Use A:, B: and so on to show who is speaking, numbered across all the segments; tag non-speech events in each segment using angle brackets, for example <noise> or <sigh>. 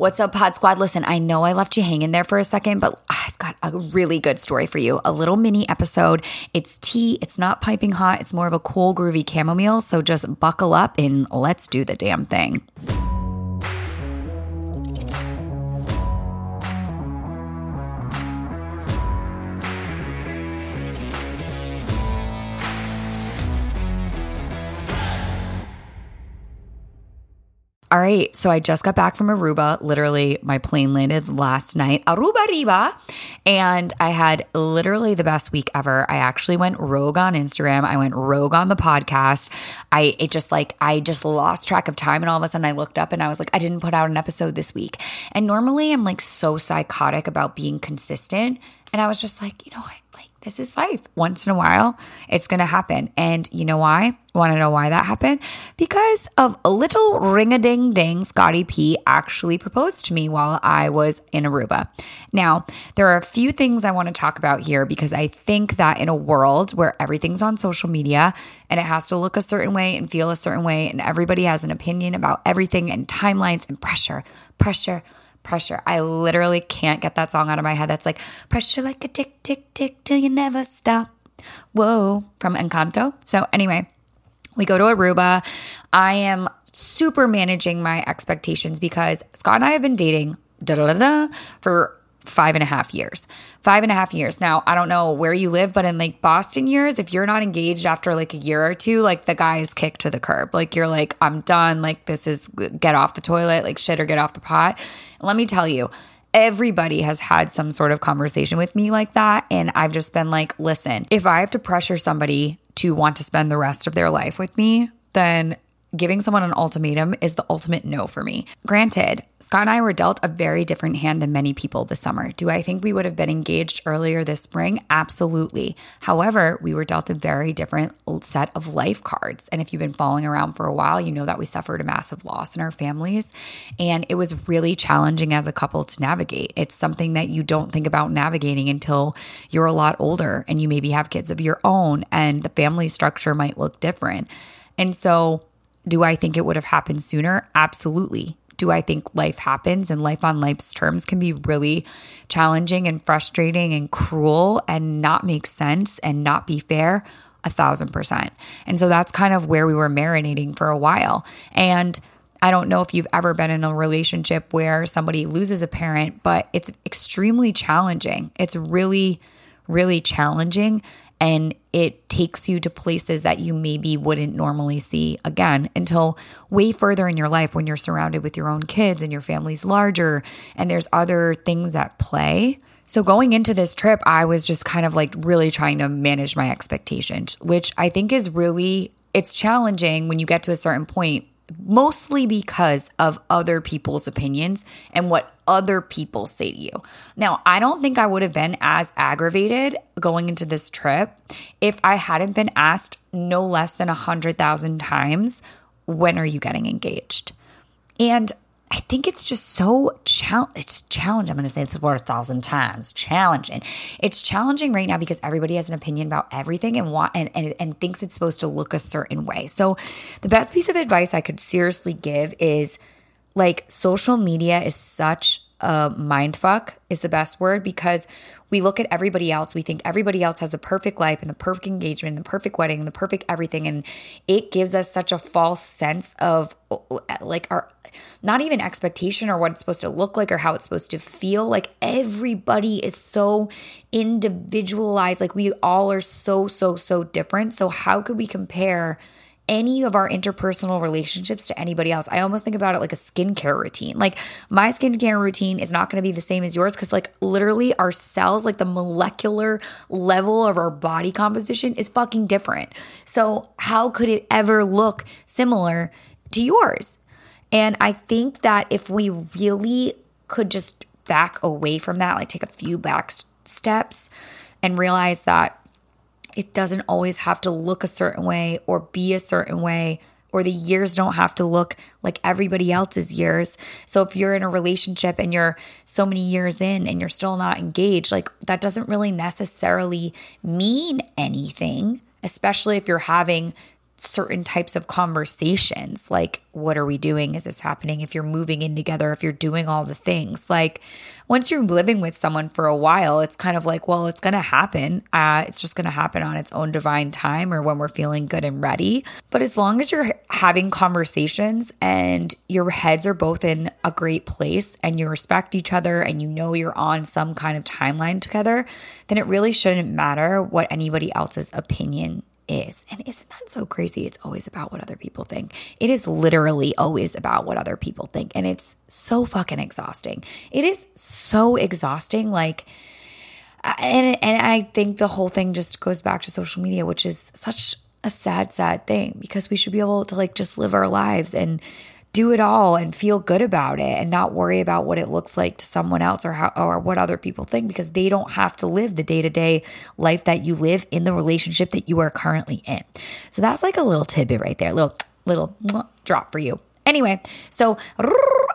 A: What's up, Pod Squad? Listen, I know I left you hanging there for a second, but I've got a really good story for you. A little mini episode. It's tea, it's not piping hot, it's more of a cool, groovy chamomile. So just buckle up and let's do the damn thing. All right, so I just got back from Aruba. Literally, my plane landed last night, Aruba Riba, and I had literally the best week ever. I actually went rogue on Instagram. I went rogue on the podcast. I it just like I just lost track of time, and all of a sudden I looked up and I was like, I didn't put out an episode this week. And normally I'm like so psychotic about being consistent, and I was just like, you know what, like this is life. Once in a while, it's going to happen. And you know why? Want to know why that happened? Because of a little ring a ding ding, Scotty P actually proposed to me while I was in Aruba. Now, there are a few things I want to talk about here because I think that in a world where everything's on social media and it has to look a certain way and feel a certain way, and everybody has an opinion about everything and timelines and pressure, pressure, pressure. I literally can't get that song out of my head. That's like pressure like a tick, tick, tick till you never stop. Whoa, from Encanto. So, anyway, we go to Aruba. I am super managing my expectations because Scott and I have been dating da, da, da, for five and a half years. Five and a half years. Now, I don't know where you live, but in like Boston years, if you're not engaged after like a year or two, like the guy is kicked to the curb. Like you're like, I'm done. Like this is get off the toilet, like shit or get off the pot. Let me tell you, everybody has had some sort of conversation with me like that. And I've just been like, listen, if I have to pressure somebody to want to spend the rest of their life with me, then giving someone an ultimatum is the ultimate no for me. Granted, Scott and I were dealt a very different hand than many people this summer. Do I think we would have been engaged earlier this spring? Absolutely. However, we were dealt a very different set of life cards. And if you've been following around for a while, you know that we suffered a massive loss in our families. And it was really challenging as a couple to navigate. It's something that you don't think about navigating until you're a lot older and you maybe have kids of your own and the family structure might look different. And so, do I think it would have happened sooner? Absolutely. Do I think life happens and life on life's terms can be really challenging and frustrating and cruel and not make sense and not be fair? A thousand percent. And so that's kind of where we were marinating for a while. And I don't know if you've ever been in a relationship where somebody loses a parent, but it's extremely challenging. It's really, really challenging and it takes you to places that you maybe wouldn't normally see again until way further in your life when you're surrounded with your own kids and your family's larger and there's other things at play. So, going into this trip, I was just kind of like really trying to manage my expectations, which I think is really it's challenging when you get to a certain point mostly because of other people's opinions and what other people say to you. Now, I don't think I would have been as aggravated going into this trip if I hadn't been asked no less than a hundred thousand times, when are you getting engaged? And I think it's just so. It's challenging. I'm going to say this word a thousand times. Challenging. It's challenging right now because everybody has an opinion about everything and want and, and and thinks it's supposed to look a certain way. So, the best piece of advice I could seriously give is like social media is such a mind fuck is the best word because we look at everybody else. We think everybody else has the perfect life and the perfect engagement and the perfect wedding and the perfect everything. And it gives us such a false sense of like our not even expectation or what it's supposed to look like or how it's supposed to feel. Like everybody is so individualized. Like we all are so, so, so different. So, how could we compare? Any of our interpersonal relationships to anybody else. I almost think about it like a skincare routine. Like my skincare routine is not going to be the same as yours because, like, literally, our cells, like the molecular level of our body composition is fucking different. So, how could it ever look similar to yours? And I think that if we really could just back away from that, like take a few back steps and realize that it doesn't always have to look a certain way or be a certain way or the years don't have to look like everybody else's years. So if you're in a relationship and you're so many years in and you're still not engaged, like that doesn't really necessarily mean anything, especially if you're having certain types of conversations like what are we doing? Is this happening? If you're moving in together if you're doing all the things. Like once you're living with someone for a while it's kind of like well it's going to happen. Uh, it's just going to happen on its own divine time or when we're feeling good and ready. But as long as you're having conversations and your heads are both in a great place and you respect each other and you know you're on some kind of timeline together then it really shouldn't matter what anybody else's opinion is. And isn't that so crazy? It's always about what other people think. It is literally always about what other people think. And it's so fucking exhausting. It is so exhausting. Like, uh, and, and I think the whole thing just goes back to social media, which is such a sad, sad thing because we should be able to like just live our lives and do it all and feel good about it and not worry about what it looks like to someone else or how or what other people think because they don't have to live the day-to-day life that you live in the relationship that you are currently in. So that's like a little tidbit right there, little little drop for you. Anyway, so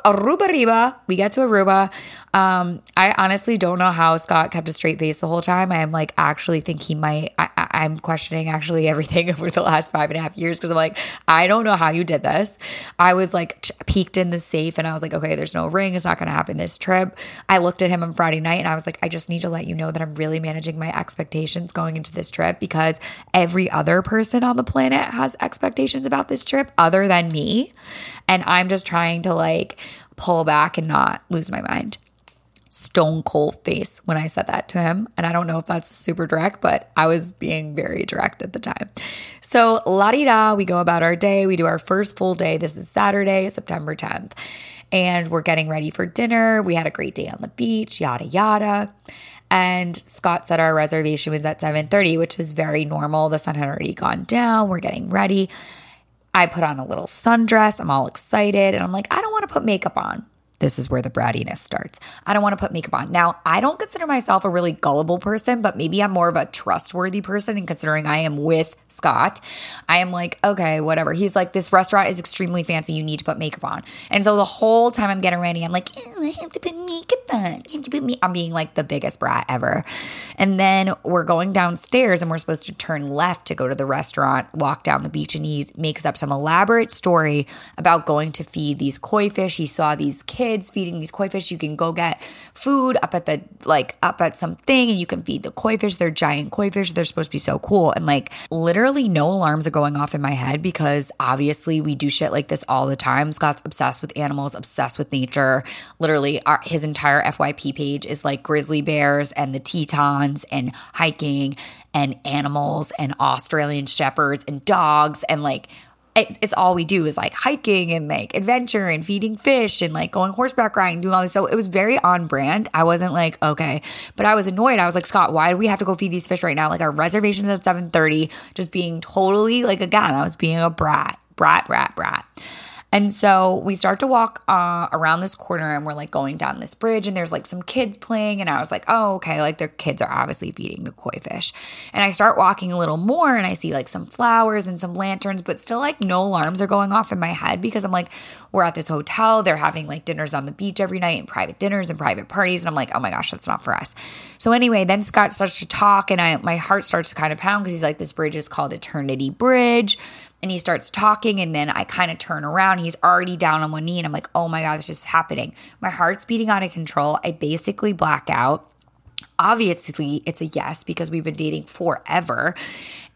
A: Aruba Riba. We get to Aruba. Um, I honestly don't know how Scott kept a straight face the whole time. I'm like, actually think he might. I, am questioning actually everything <laughs> over the last five and a half years because I'm like, I don't know how you did this. I was like peeked in the safe and I was like, okay, there's no ring. It's not going to happen this trip. I looked at him on Friday night and I was like, I just need to let you know that I'm really managing my expectations going into this trip because every other person on the planet has expectations about this trip other than me. And I'm just trying to like pull back and not lose my mind. Stone cold face when I said that to him. And I don't know if that's super direct, but I was being very direct at the time. So, la di da, we go about our day. We do our first full day. This is Saturday, September 10th. And we're getting ready for dinner. We had a great day on the beach, yada, yada. And Scott said our reservation was at 7:30, which was very normal. The sun had already gone down. We're getting ready. I put on a little sundress. I'm all excited. And I'm like, I don't want to put makeup on this is where the brattiness starts. I don't want to put makeup on. Now, I don't consider myself a really gullible person, but maybe I'm more of a trustworthy person. And considering I am with Scott, I am like, okay, whatever. He's like, this restaurant is extremely fancy. You need to put makeup on. And so the whole time I'm getting ready, I'm like, I have to put makeup on. You have to put me. I'm being like the biggest brat ever. And then we're going downstairs and we're supposed to turn left to go to the restaurant, walk down the beach, and he makes up some elaborate story about going to feed these koi fish. He saw these kids kids feeding these koi fish. You can go get food up at the like up at something and you can feed the koi fish. They're giant koi fish. They're supposed to be so cool. And like literally no alarms are going off in my head because obviously we do shit like this all the time. Scott's obsessed with animals, obsessed with nature. Literally our, his entire FYP page is like grizzly bears and the Tetons and hiking and animals and Australian shepherds and dogs and like it, it's all we do is like hiking and like adventure and feeding fish and like going horseback riding, doing all this. So it was very on brand. I wasn't like, okay, but I was annoyed. I was like, Scott, why do we have to go feed these fish right now? Like our reservation's at 7:30, just being totally like again, I was being a brat, brat, brat, brat. And so we start to walk uh, around this corner and we're like going down this bridge and there's like some kids playing. And I was like, oh, okay, like their kids are obviously feeding the koi fish. And I start walking a little more and I see like some flowers and some lanterns, but still like no alarms are going off in my head because I'm like, we're at this hotel. They're having like dinners on the beach every night and private dinners and private parties. And I'm like, oh my gosh, that's not for us. So anyway, then Scott starts to talk and I my heart starts to kind of pound because he's like, this bridge is called Eternity Bridge and he starts talking and then I kind of turn around. He's already down on one knee and I'm like, oh my God, this is happening. My heart's beating out of control. I basically black out. Obviously, it's a yes because we've been dating forever.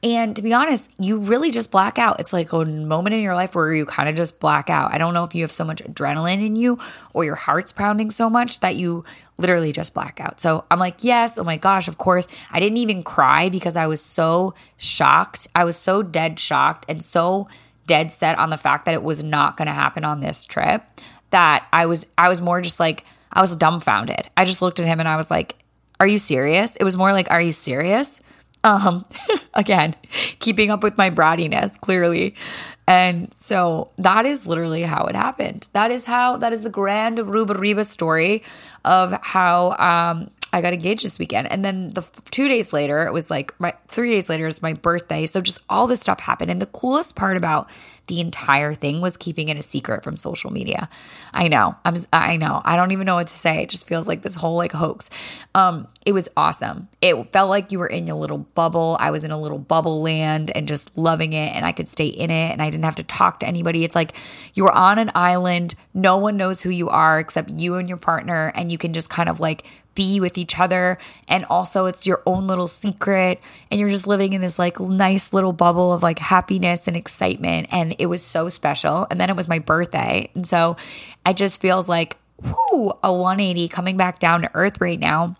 A: And to be honest, you really just black out. It's like a moment in your life where you kind of just black out. I don't know if you have so much adrenaline in you or your heart's pounding so much that you literally just black out. So I'm like, yes, oh my gosh, of course. I didn't even cry because I was so shocked. I was so dead shocked and so dead set on the fact that it was not going to happen on this trip that I was I was more just like I was dumbfounded. I just looked at him and I was like, "Are you serious?" It was more like, "Are you serious?" Um, <laughs> again, keeping up with my brattiness, clearly. And so that is literally how it happened. That is how, that is the grand Ruba Riba story of how um, I got engaged this weekend. And then the two days later, it was like my three days later is my birthday. So just all this stuff happened. And the coolest part about the entire thing was keeping it a secret from social media. I know. I'm I know. I don't even know what to say. It just feels like this whole like hoax. Um it was awesome. It felt like you were in a little bubble. I was in a little bubble land and just loving it and I could stay in it and I didn't have to talk to anybody. It's like you were on an island. No one knows who you are except you and your partner and you can just kind of like be with each other. And also, it's your own little secret. And you're just living in this like nice little bubble of like happiness and excitement. And it was so special. And then it was my birthday. And so it just feels like, whoo, a 180 coming back down to earth right now.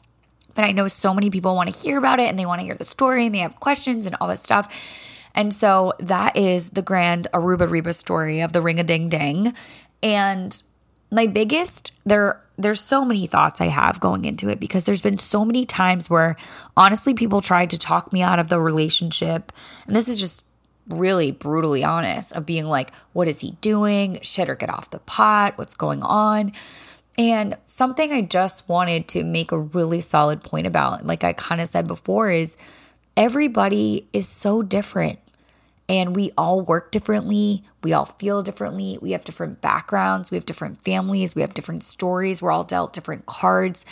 A: But I know so many people want to hear about it and they want to hear the story and they have questions and all this stuff. And so that is the grand Aruba Reba story of the ring a ding ding. And my biggest there there's so many thoughts I have going into it because there's been so many times where honestly people tried to talk me out of the relationship. And this is just really brutally honest of being like what is he doing? Shit or get off the pot? What's going on? And something I just wanted to make a really solid point about like I kind of said before is everybody is so different and we all work differently. We all feel differently. We have different backgrounds. We have different families. We have different stories. We're all dealt different cards.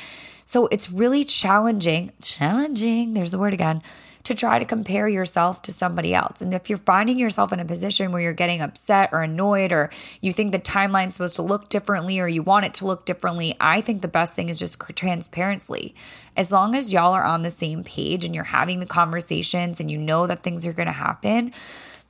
A: So it's really challenging, challenging, there's the word again, to try to compare yourself to somebody else. And if you're finding yourself in a position where you're getting upset or annoyed, or you think the timeline's supposed to look differently, or you want it to look differently, I think the best thing is just transparency. As long as y'all are on the same page and you're having the conversations and you know that things are going to happen,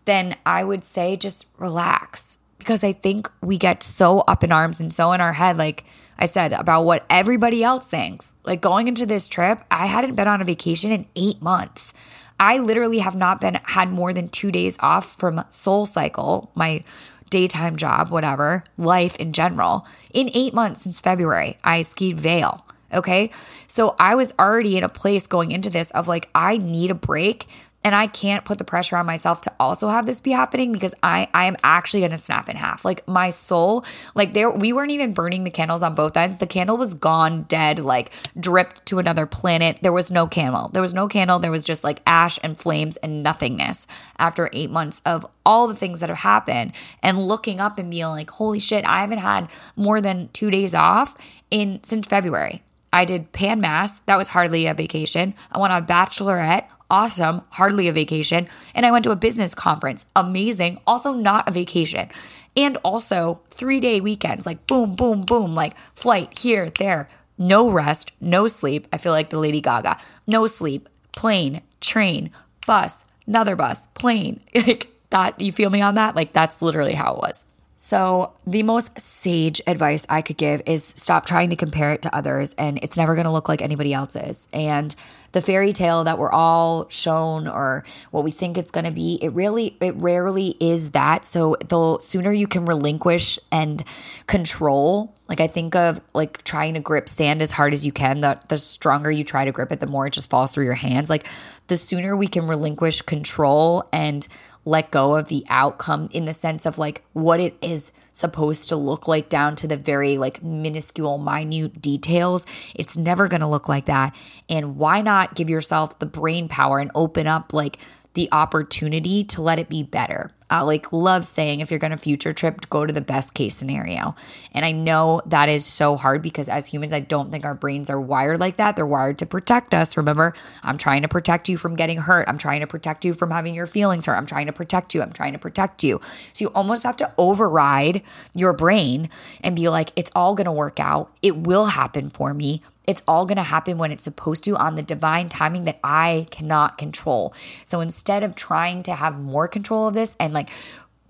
A: then I would say just relax because I think we get so up in arms and so in our head, like I said, about what everybody else thinks. Like going into this trip, I hadn't been on a vacation in eight months. I literally have not been had more than two days off from SoulCycle, my daytime job, whatever, life in general, in eight months since February. I skied Vail. Okay. So I was already in a place going into this of like, I need a break and I can't put the pressure on myself to also have this be happening because I I am actually going to snap in half. Like my soul, like there we weren't even burning the candles on both ends. The candle was gone, dead, like dripped to another planet. There was no candle. There was no candle. There was just like ash and flames and nothingness after 8 months of all the things that have happened and looking up and being like, "Holy shit, I haven't had more than 2 days off in since February." I did Pan Mass. That was hardly a vacation. I went on a bachelorette awesome, hardly a vacation. And I went to a business conference, amazing, also not a vacation. And also three day weekends, like boom, boom, boom, like flight here, there, no rest, no sleep. I feel like the Lady Gaga, no sleep, plane, train, bus, another bus, plane. <laughs> Like that, you feel me on that? Like that's literally how it was. So, the most sage advice I could give is stop trying to compare it to others, and it's never going to look like anybody else's. And the fairy tale that we're all shown or what we think it's going to be, it really, it rarely is that. So, the sooner you can relinquish and control, like I think of like trying to grip sand as hard as you can, the, the stronger you try to grip it, the more it just falls through your hands. Like, the sooner we can relinquish control and let go of the outcome in the sense of like what it is supposed to look like down to the very like minuscule minute details it's never going to look like that and why not give yourself the brain power and open up like the opportunity to let it be better. I like love saying if you're going to future trip, go to the best case scenario. And I know that is so hard because as humans, I don't think our brains are wired like that. They're wired to protect us. Remember, I'm trying to protect you from getting hurt. I'm trying to protect you from having your feelings hurt. I'm trying to protect you. I'm trying to protect you. So you almost have to override your brain and be like, it's all going to work out. It will happen for me. It's all going to happen when it's supposed to on the divine timing that I cannot control. So instead of trying to have more control of this and like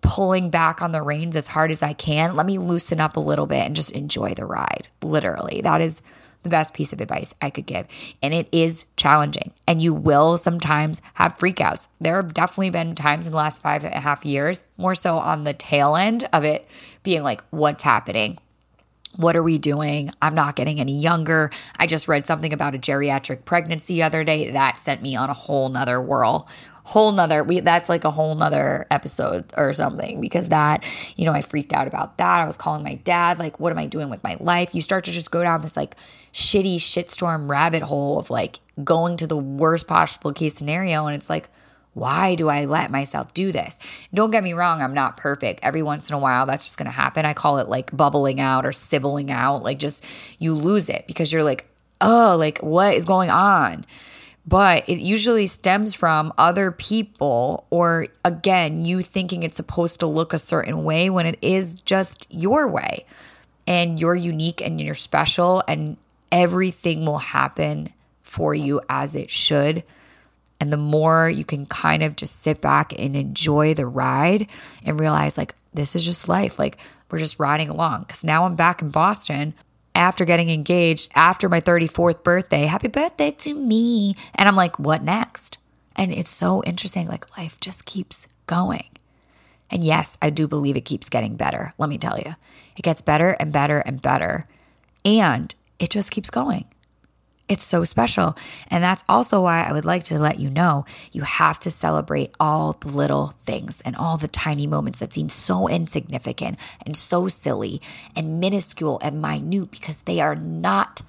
A: pulling back on the reins as hard as I can, let me loosen up a little bit and just enjoy the ride. Literally, that is the best piece of advice I could give. And it is challenging, and you will sometimes have freakouts. There have definitely been times in the last five and a half years, more so on the tail end of it, being like, what's happening? What are we doing? I'm not getting any younger. I just read something about a geriatric pregnancy the other day. That sent me on a whole nother whirl. Whole nother, we that's like a whole nother episode or something because that, you know, I freaked out about that. I was calling my dad, like, what am I doing with my life? You start to just go down this like shitty shitstorm rabbit hole of like going to the worst possible case scenario. And it's like, Why do I let myself do this? Don't get me wrong, I'm not perfect. Every once in a while, that's just gonna happen. I call it like bubbling out or sibiling out. Like, just you lose it because you're like, oh, like what is going on? But it usually stems from other people, or again, you thinking it's supposed to look a certain way when it is just your way. And you're unique and you're special, and everything will happen for you as it should. And the more you can kind of just sit back and enjoy the ride and realize, like, this is just life. Like, we're just riding along. Cause now I'm back in Boston after getting engaged after my 34th birthday. Happy birthday to me. And I'm like, what next? And it's so interesting. Like, life just keeps going. And yes, I do believe it keeps getting better. Let me tell you, it gets better and better and better. And it just keeps going. It's so special. And that's also why I would like to let you know you have to celebrate all the little things and all the tiny moments that seem so insignificant and so silly and minuscule and minute because they are not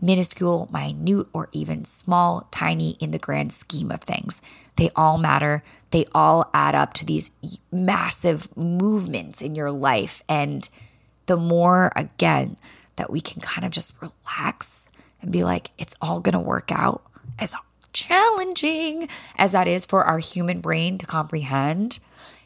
A: minuscule, minute, or even small, tiny in the grand scheme of things. They all matter. They all add up to these massive movements in your life. And the more, again, that we can kind of just relax and be like, it's all going to work out as challenging as that is for our human brain to comprehend.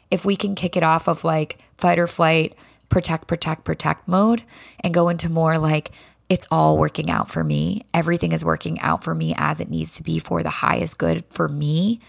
A: If we can kick it off of like fight or flight, protect, protect, protect mode and go into more like, it's all working out for me. Everything is working out for me as it needs to be for the highest good for me.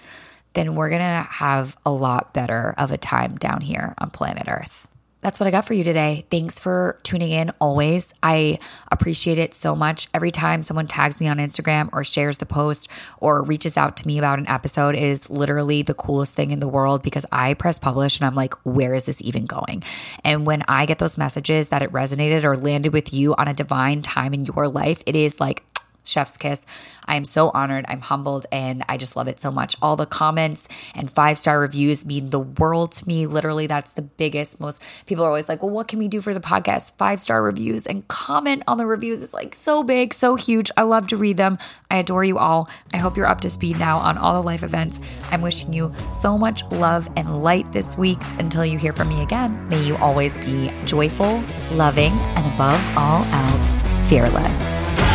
A: Then we're going to have a lot better of a time down here on planet Earth that's what I got for you today. Thanks for tuning in always. I appreciate it so much. Every time someone tags me on Instagram or shares the post or reaches out to me about an episode is literally the coolest thing in the world because I press publish and I'm like, where is this even going? And when I get those messages that it resonated or landed with you on a divine time in your life, it is like chef's kiss. I am so honored. I'm humbled and I just love it so much. All the comments and five star reviews mean the world to me. Literally, that's the biggest, most people are always like, well, what can we do for the podcast? Five star reviews and comment on the reviews is like so big, so huge. I love to read them. I adore you all. I hope you're up to speed now on all the life events. I'm wishing you so much love and light this week. Until you hear from me again, may you always be joyful, loving, and above all else, fearless.